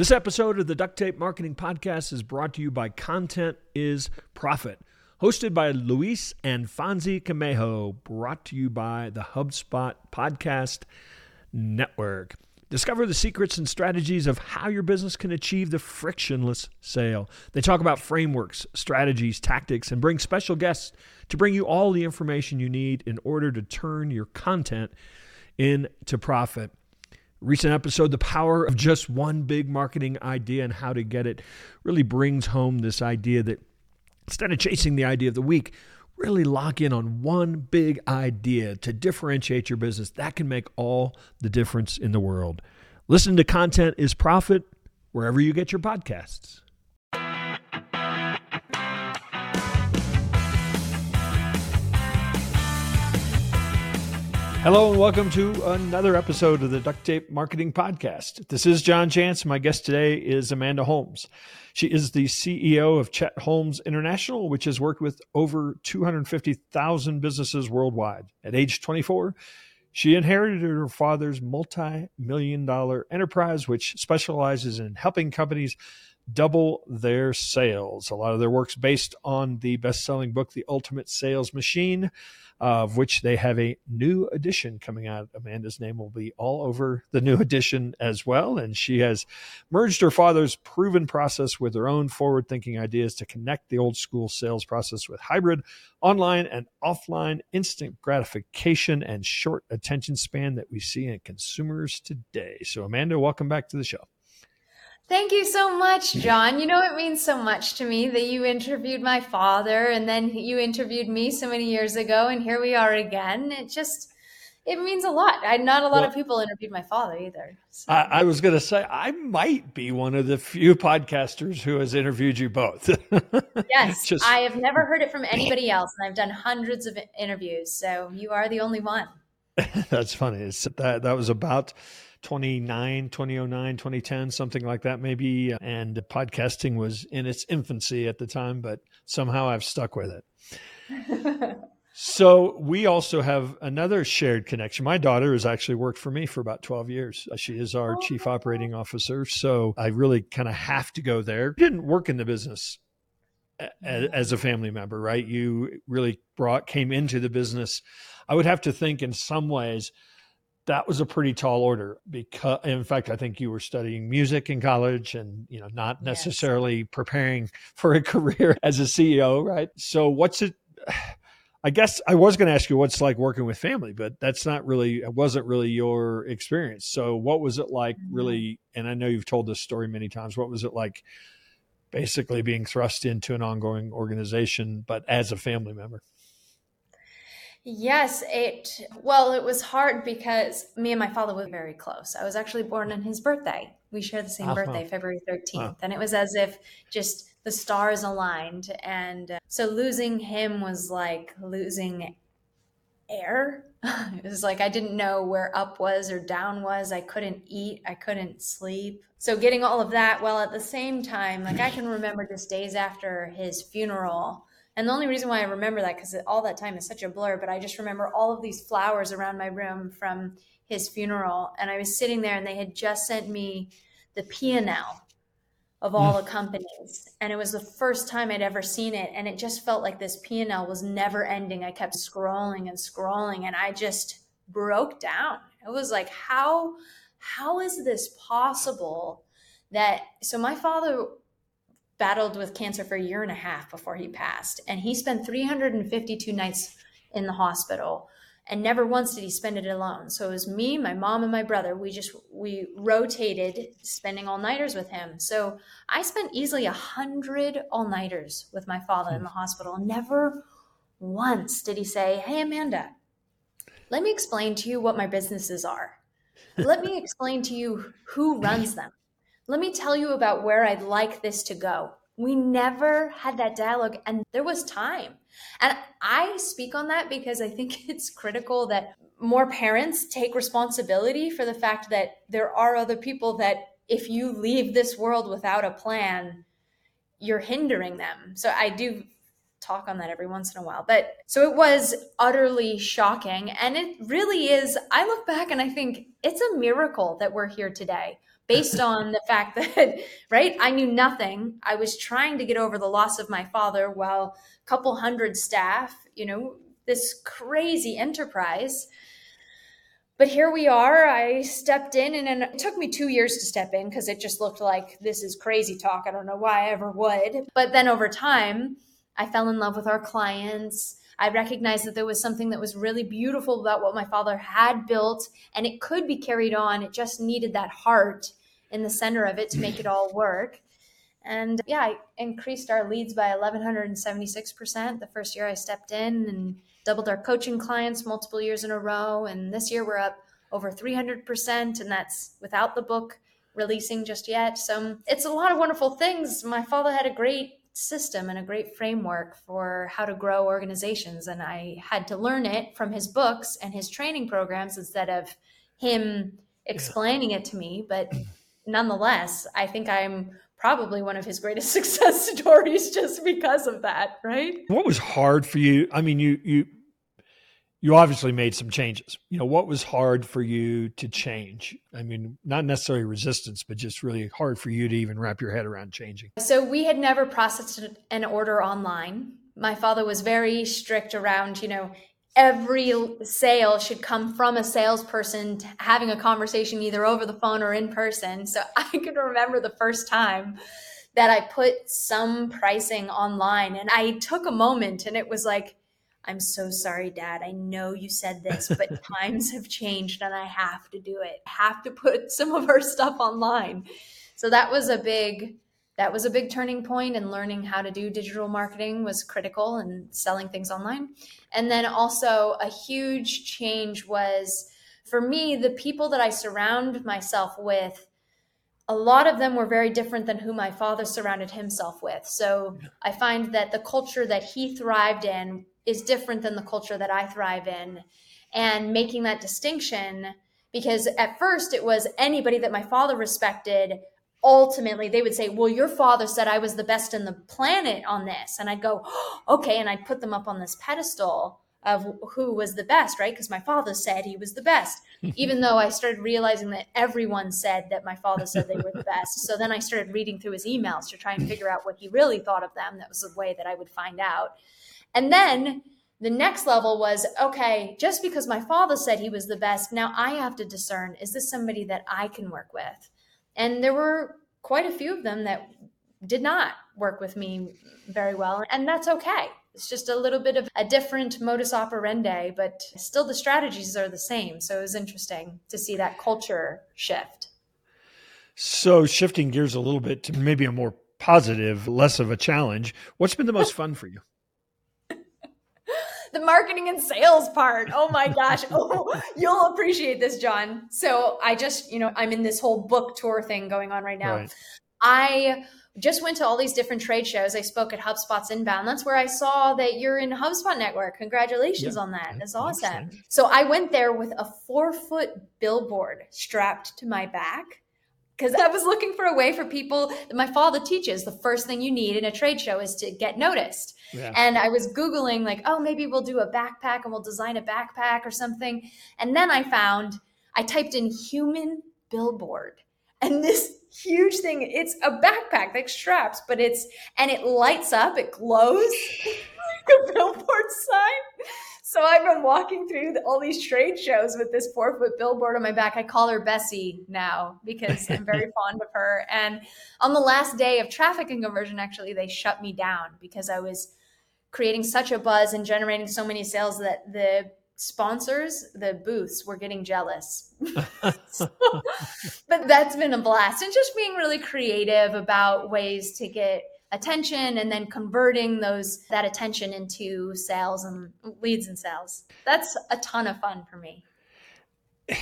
This episode of the Duct Tape Marketing Podcast is brought to you by Content is Profit, hosted by Luis and Fonzie Camejo, brought to you by the HubSpot Podcast Network. Discover the secrets and strategies of how your business can achieve the frictionless sale. They talk about frameworks, strategies, tactics, and bring special guests to bring you all the information you need in order to turn your content into profit recent episode, The Power of Just One Big Marketing Idea and How to Get It, really brings home this idea that instead of chasing the idea of the week, really lock in on one big idea to differentiate your business. That can make all the difference in the world. Listen to Content is Profit wherever you get your podcasts. Hello and welcome to another episode of the Duct Tape Marketing Podcast. This is John Jantsch. My guest today is Amanda Holmes. She is the CEO of Chet Holmes International, which has worked with over 250,000 businesses worldwide. At age 24, she inherited her father's multi million dollar enterprise, which specializes in helping companies double their sales. A lot of their work's based on the best selling book, The Ultimate Sales Machine of which they have a new edition coming out. Amanda's name will be all over the new edition as well. And she has merged her father's proven process with her own forward thinking ideas to connect the old school sales process with hybrid, online, and offline instant gratification and short attention span that we see in consumers today. So, Amanda, welcome back to the show. Thank you so much, John. You know, it means so much to me that you interviewed my father and then you interviewed me so many years ago, and here we are again. It just, it means a lot. I not a lot well, of people interviewed my father either. So. I, I, was going to say I might be one of the few podcasters who has interviewed you both. yes, just, I have never heard it from anybody else, and I've done hundreds of interviews. So you are the only one. That's funny. It's, that that was about 29, 2009, 2010, something like that, maybe. Uh, and podcasting was in its infancy at the time, but somehow I've stuck with it. so we also have another shared connection. My daughter has actually worked for me for about 12 years. Uh, she is our oh, chief operating officer. So I really kind of have to go there. Didn't work in the business as a family member, right? You really brought, came into the business. I would have to think in some ways, that was a pretty tall order because in fact i think you were studying music in college and you know not necessarily yes. preparing for a career as a ceo right so what's it i guess i was going to ask you what's like working with family but that's not really it wasn't really your experience so what was it like mm-hmm. really and i know you've told this story many times what was it like basically being thrust into an ongoing organization but as a family member Yes, it well, it was hard because me and my father were very close. I was actually born on his birthday. We share the same uh-huh. birthday, February 13th. Uh-huh. And it was as if just the stars aligned. And uh, so losing him was like losing air. it was like I didn't know where up was or down was. I couldn't eat, I couldn't sleep. So getting all of that, well, at the same time, like I can remember just days after his funeral and the only reason why I remember that, because all that time is such a blur, but I just remember all of these flowers around my room from his funeral. And I was sitting there and they had just sent me the P&L of all mm. the companies. And it was the first time I'd ever seen it. And it just felt like this P&L was never ending. I kept scrolling and scrolling and I just broke down. It was like, how, how is this possible that, so my father battled with cancer for a year and a half before he passed. And he spent 352 nights in the hospital and never once did he spend it alone. So it was me, my mom, and my brother. We just we rotated spending all nighters with him. So I spent easily a hundred all nighters with my father in the hospital. Never once did he say, "Hey Amanda, let me explain to you what my businesses are. Let me explain to you who runs them. Let me tell you about where I'd like this to go. We never had that dialogue, and there was time. And I speak on that because I think it's critical that more parents take responsibility for the fact that there are other people that, if you leave this world without a plan, you're hindering them. So I do talk on that every once in a while. But so it was utterly shocking. And it really is. I look back and I think it's a miracle that we're here today based on the fact that, right, I knew nothing. I was trying to get over the loss of my father while a couple hundred staff, you know, this crazy enterprise. But here we are. I stepped in, and, it took me two years to step in because it just looked like this is crazy talk. I don't know why I ever would. But then over time, I fell in love with our clients. I recognized that there was something that was really beautiful about what my father had built, and it could be carried on. It just needed that heart in the center of it to make it all work. And yeah, I increased our leads by 1176% the first year I stepped in and doubled our coaching clients multiple years in a row. And this year we're up over 300%, and that's without the book releasing just yet. So um, it's a lot of wonderful things. My father had a great system and a great framework for how to grow organizations. And I had to learn it from his books and his training programs instead of him explaining it to me. But nonetheless, I think I'm probably one of his greatest success stories just because of that, right? What was hard for you? I mean, you you you obviously made some changes. You know, what was hard for you to change? I mean, not necessarily resistance, but just really hard for you to even wrap your head around changing. So, we had never processed an order online. My father was very strict around, you know, every sale should come from a salesperson having a conversation either over the phone or in person. So, I can remember the first time that I put some pricing online and I took a moment and it was like, I'm so sorry, Dad. I know you said this, but times have changed and I have to do it. I have to put some of our stuff online. So that was a big that was a big turning point and learning how to do digital marketing was critical and selling things online. And then also a huge change was for me the people that I surround myself with a lot of them were very different than who my father surrounded himself with. So I find that the culture that he thrived in is different than the culture that I thrive in. And making that distinction, because at first it was anybody that my father respected, ultimately they would say, Well, your father said I was the best in the planet on this. And I'd go, oh, Okay. And I'd put them up on this pedestal of who was the best, right? Because my father said he was the best, even though I started realizing that everyone said that my father said they were the best. So then I started reading through his emails to try and figure out what he really thought of them. That was the way that I would find out. And then the next level was okay, just because my father said he was the best, now I have to discern is this somebody that I can work with? And there were quite a few of them that did not work with me very well. And that's okay. It's just a little bit of a different modus operandi, but still the strategies are the same. So it was interesting to see that culture shift. So, shifting gears a little bit to maybe a more positive, less of a challenge, what's been the most fun for you? The marketing and sales part. Oh my gosh. Oh, you'll appreciate this, John. So I just, you know, I'm in this whole book tour thing going on right now. Right. I just went to all these different trade shows. I spoke at HubSpot's Inbound. That's where I saw that you're in HubSpot Network. Congratulations yeah, on that. That's awesome. So I went there with a four foot billboard strapped to my back because I was looking for a way for people that my father teaches. The first thing you need in a trade show is to get noticed. Yeah. And I was Googling, like, oh, maybe we'll do a backpack and we'll design a backpack or something. And then I found, I typed in human billboard. And this huge thing, it's a backpack that straps, but it's, and it lights up, it glows like a billboard sign. So I've been walking through the, all these trade shows with this four foot billboard on my back. I call her Bessie now because I'm very fond of her. And on the last day of traffic and conversion, actually, they shut me down because I was creating such a buzz and generating so many sales that the sponsors, the booths, were getting jealous. so, but that's been a blast. And just being really creative about ways to get attention and then converting those that attention into sales and leads and sales. That's a ton of fun for me.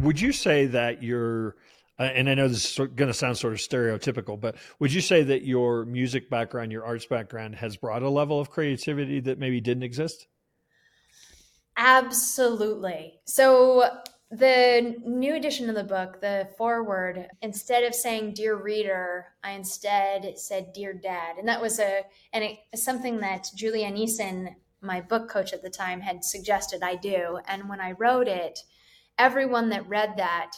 Would you say that you're uh, and I know this is going to sound sort of stereotypical, but would you say that your music background, your arts background has brought a level of creativity that maybe didn't exist? Absolutely. So the new edition of the book, the foreword, instead of saying "Dear Reader," I instead said "Dear Dad," and that was a and it, something that Julia Neeson, my book coach at the time, had suggested I do. And when I wrote it, everyone that read that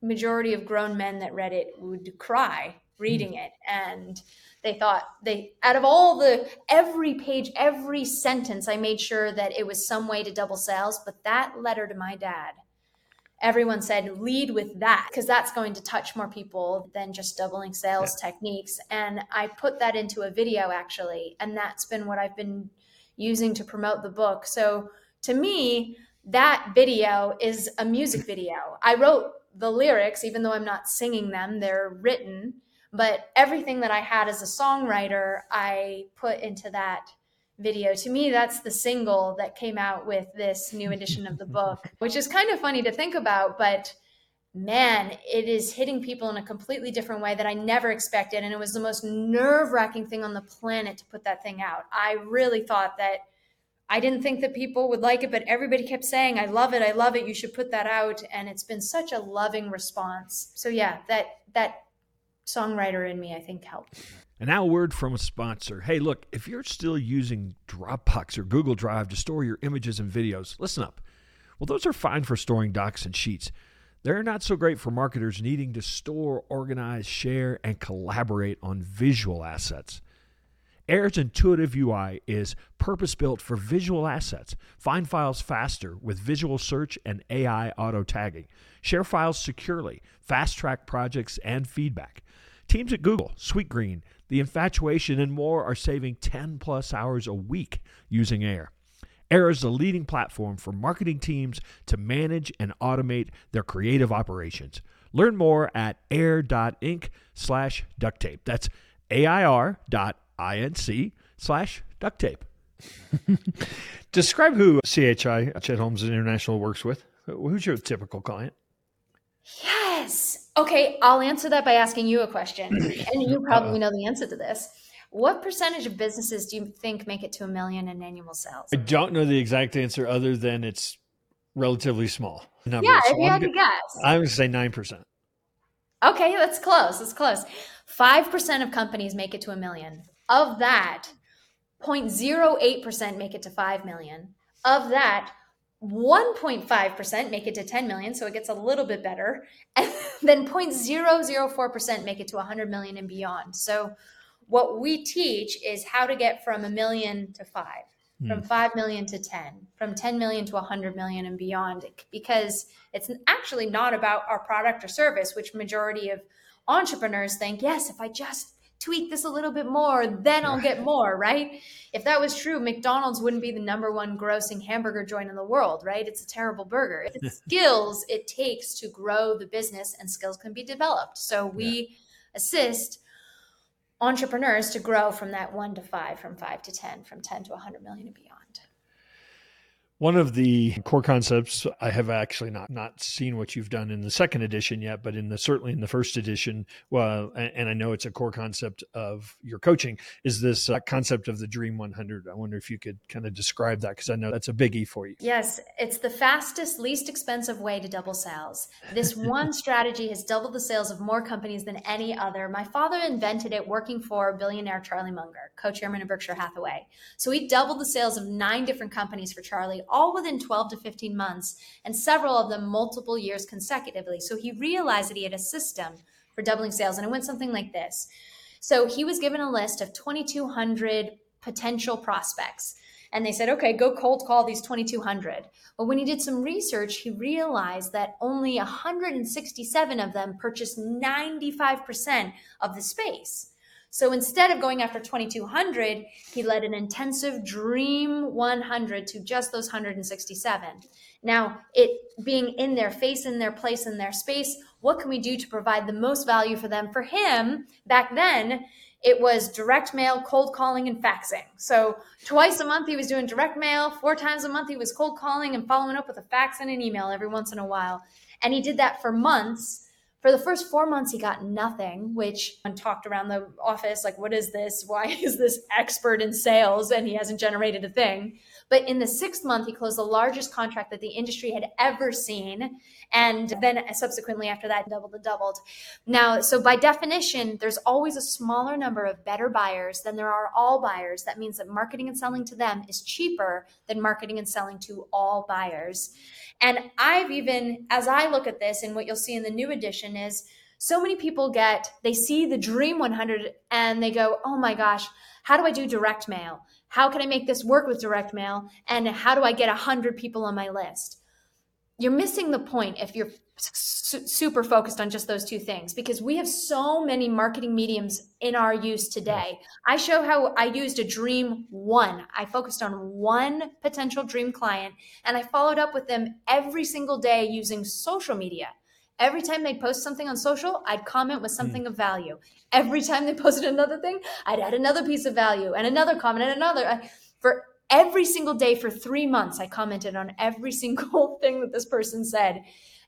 majority of grown men that read it would cry reading mm. it and they thought they out of all the every page every sentence i made sure that it was some way to double sales but that letter to my dad everyone said lead with that because that's going to touch more people than just doubling sales yeah. techniques. And i put that into a video actually and that's been what i've been using to promote the book. So to me that video is a music video. I wrote the lyrics even though i'm not singing them they're written but everything that I had as a songwriter, I put into that video. To me, that's the single that came out with this new edition of the book, which is kind of funny to think about, but man, it is hitting people in a completely different way that I never expected. And it was the most nerve wracking thing on the planet to put that thing out. I really thought that I didn't think that people would like it, but everybody kept saying, I love it, I love it, you should put that out. And it's been such a loving response. So yeah, that that songwriter in me, I think, helped. And now, a word from a sponsor. Hey, look, if you're still using Dropbox or Google Drive to store your images and videos, listen up. Well, those are fine for storing docs and sheets. They're not so great for marketers needing to store, organize, share, and collaborate on visual assets. Air's intuitive UI is purpose built for visual assets. Find files faster with visual search and AI auto tagging. Share files securely, fast track projects and feedback. Teams at Google, Sweetgreen, The Infatuation, and more are saving 10 plus hours a week using Air. Air is the leading platform for marketing teams to manage and automate their creative operations. Learn more at air.inc slash duct tape. That's A-I-R dot I-N-C slash duct tape. Describe who CHI, Chet Holmes International, works with. Who's your typical client? Yes. Okay, I'll answer that by asking you a question. and you probably know the answer to this. What percentage of businesses do you think make it to a million in annual sales? I don't know the exact answer other than it's relatively small. Number. Yeah, so if you had to guess. I'm going to say 9%. Okay, that's close. That's close. 5% of companies make it to a million. Of that, 0.08% make it to 5 million. Of that, 1.5% make it to 10 million, so it gets a little bit better. And then 0.004% make it to 100 million and beyond. So what we teach is how to get from a million to 5, mm. from 5 million to 10, from 10 million to 100 million and beyond because it's actually not about our product or service, which majority of entrepreneurs think, yes, if I just tweak this a little bit more, then I'll get more, right? If that was true, McDonald's wouldn't be the number one grossing hamburger joint in the world, right? It's a terrible burger. It's skills it takes to grow the business, and skills can be developed. So we yeah. assist entrepreneurs to grow from that one to five, from five to 10, from 10 to 100 million and beyond. One of the core concepts I have actually not not seen what you've done in the second edition yet, but in the certainly in the first edition, well, and I know it's a core concept of your coaching is this uh, concept of the Dream 100. I wonder if you could kind of describe that because I know that's a biggie for you. Yes, it's the fastest, least expensive way to double sales. This one strategy has doubled the sales of more companies than any other. My father invented it working for billionaire Charlie Munger, co-chairman of Berkshire Hathaway. So he doubled the sales of nine different companies for Charlie all within 12 to 15 months, and several of them multiple years consecutively. So he realized that he had a system for doubling sales, and it went something like this. So he was given a list of 2,200 potential prospects. And they said, okay, go cold call these 2,200. But when he did some research, he realized that only 167 of them purchased 95% of the space. So instead of going after 2200, he led an intensive dream 100 to just those 167. Now, it being in their face, in their place, in their space, what can we do to provide the most value for them? For him, back then, it was direct mail, cold calling, and faxing. So twice a month he was doing direct mail, four times a month he was cold calling and following up with a fax and an email every once in a while. And he did that for months For the first four months, he got nothing, which I talked around the office like, what is this? Why is this expert in sales and he hasn't generated a thing? But in the sixth month, he closed the largest contract that the industry had ever seen. And then subsequently after that, doubled and doubled. Now, so by definition, there's always a smaller number of better buyers than there are all buyers. That means that marketing and selling to them is cheaper than marketing and selling to all buyers. And I've even, as I look at this, and what you'll see in the new edition is so many people get, they see the Dream 100 and they go, oh my gosh, how do I do direct mail? How can I make this work with direct mail? And how do I get 100 people on my list? You're missing the point if you're su- super focused on just those two things because we have so many marketing mediums in our use today. I show how I used a dream one. I focused on one potential dream client and I followed up with them every single day using social media. Every time they post something on social, I'd comment with something mm. of value. Every time they posted another thing, I'd add another piece of value and another comment and another. For every single day for three months, I commented on every single thing that this person said.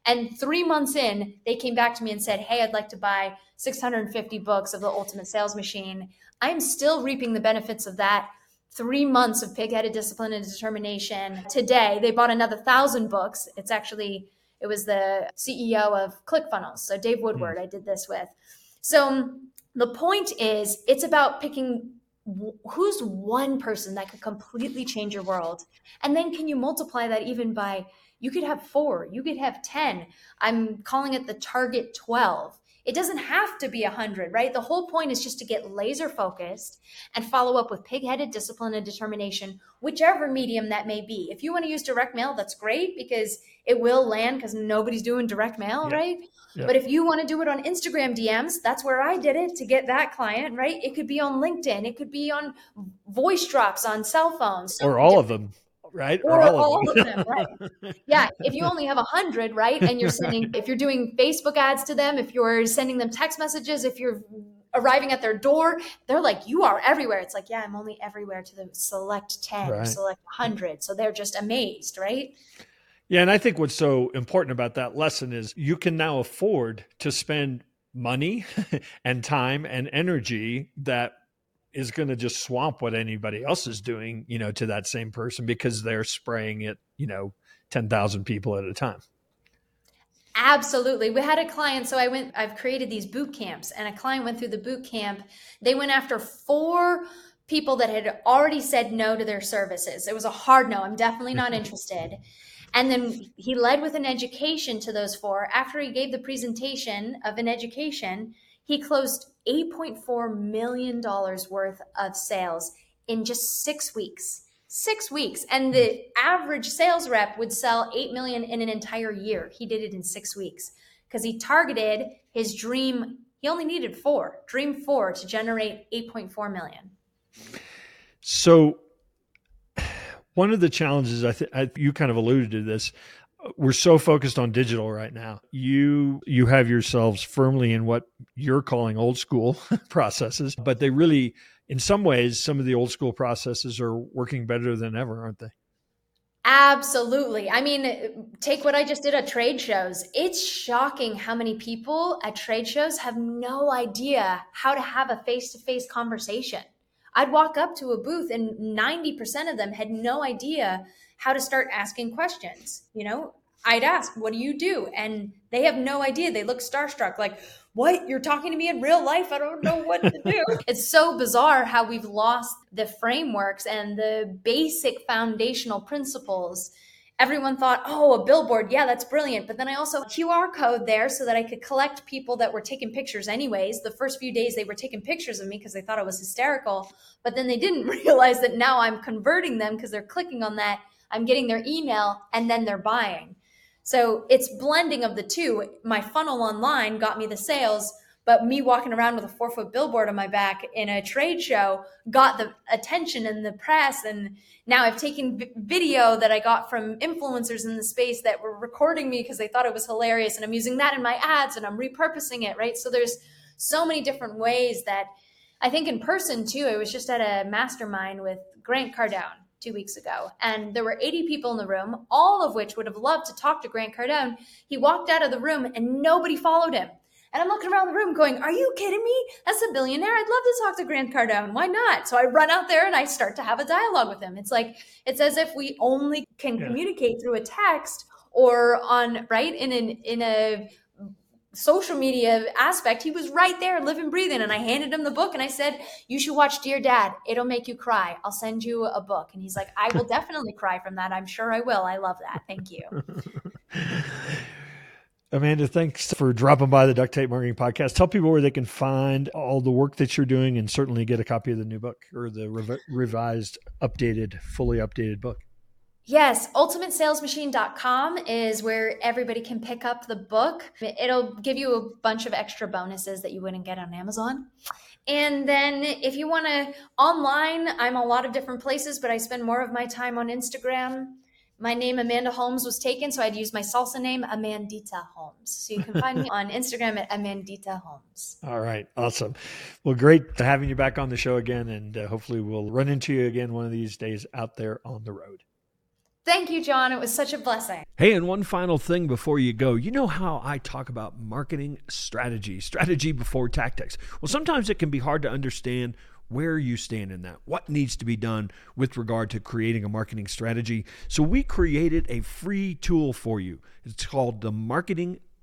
And three months in, they came back to me and said, Hey, I'd like to buy 650 books of the Ultimate Sales Machine. I'm still reaping the benefits of that three months of pig-headed discipline and determination. Today, they bought another thousand books. It's actually it was the CEO of ClickFunnels. So Dave Woodward, mm. I did this with. So the point is, it's about picking who's one person that could completely change your world. And then can you multiply that even by, you could have four, you could have 10. I'm calling it the target 12. It doesn't have to be a 100, right? The whole point is just to get laser focused and follow up with pig headed discipline and determination, whichever medium that may be. If you want to use direct mail, that's great because it will land because nobody's doing direct mail, yeah. right? Yeah. But if you want to do it on Instagram DMs, that's where I did it to get that client, right? It could be on LinkedIn, it could be on voice drops on cell phones, or all of them right? Or, or all, all, of them, them right? yeah. If you only have a hundred, right, and you're sending, if you're doing Facebook ads to them, if you're sending them text messages, if you're arriving at their door, they're like, "You are everywhere." It's like, yeah, I'm only everywhere to the select ten right. or select hundred, so they're just amazed, right? Yeah, and I think what's so important about that lesson is you can now afford to spend money and time and energy that is going to just swamp what anybody else is doing, you know, to that same person because they're spraying it, you know, 10,000 people at a time. Absolutely. We had a client. So I went, I've created these boot camps, and a client went through the boot camp. They went after four people that had already said no to their services. It was a hard no. I'm definitely not interested. And then he led with an education to those four. After he gave the presentation of an education, he closed $8.4 million worth of sales in just six weeks. Six weeks. And the hmm. average sales rep would sell 8 million in an entire year. He did it in six weeks because he targeted his dream. He only needed four, dream four, to generate 8.4 million. So, one of the challenges I think you kind of alluded to this we're so focused on digital right now. You you have yourselves firmly in what you're calling old school processes, but they really in some ways some of the old school processes are working better than ever, aren't they? Absolutely. I mean, take what I just did at trade shows. It's shocking how many people at trade shows have no idea how to have a face-to-face conversation. I'd walk up to a booth and 90% of them had no idea how to start asking questions. You know, I'd ask, What do you do? And they have no idea. They look starstruck, like, What? You're talking to me in real life? I don't know what to do. it's so bizarre how we've lost the frameworks and the basic foundational principles everyone thought, oh, a billboard, yeah, that's brilliant. But then I also QR code there so that I could collect people that were taking pictures anyways. The first few days they were taking pictures of me because they thought it was hysterical. But then they didn't realize that now I'm converting them because they're clicking on that I'm getting their email and then they're buying. So it's blending of the two. My funnel online got me the sales, but me walking around with a four foot billboard on my back in a trade show got the attention and the press. And now I've taken video that I got from influencers in the space that were recording me because they thought it was hilarious. And I'm using that in my ads and I'm repurposing it, right? So there's so many different ways that I think in person too. I was just at a mastermind with Grant Cardone two weeks ago. And there were 80 people in the room, all of which would have loved to talk to Grant Cardone. He walked out of the room and nobody followed him. And I'm looking around the room going, Are you kidding me? That's a billionaire. I'd love to talk to Grant Cardone. Why not? So I run out there and I start to have a dialogue with him. It's like, it's as if we only can yeah. communicate through a text or on, right, in an, in a, social media aspect, he was right there, living, breathing. And I handed him the book and I said, You should watch Dear Dad. It'll make you cry. I'll send you a book. And he's like, I will definitely cry from that. I'm sure I will. I love that. Thank you. Amanda, thanks for dropping by the Duct Tape Marketing Podcast. Tell people where they can find all the work that you're doing and certainly get a copy of the new book or the revised, updated, fully updated book. Yes, ultimatesalesmachine.com is where everybody can pick up the book. It'll give you a bunch of extra bonuses that you wouldn't get on Amazon. And then if you want to online, I'm a lot of different places, but I spend more of my time on Instagram. My name Amanda Holmes was taken, so I'd use my salsa name Amandita Holmes. So you can find me on Instagram at Amandita Holmes. All right, awesome. Well, great having you back on the show again, and uh, hopefully we'll run into you again one of these days out there on the road. Thank you, John. It was such a blessing. Hey, and one final thing before you go. You know how I talk about marketing strategy, strategy before tactics. Well, sometimes it can be hard to understand where you stand in that, what needs to be done with regard to creating a marketing strategy. So, we created a free tool for you. It's called the Marketing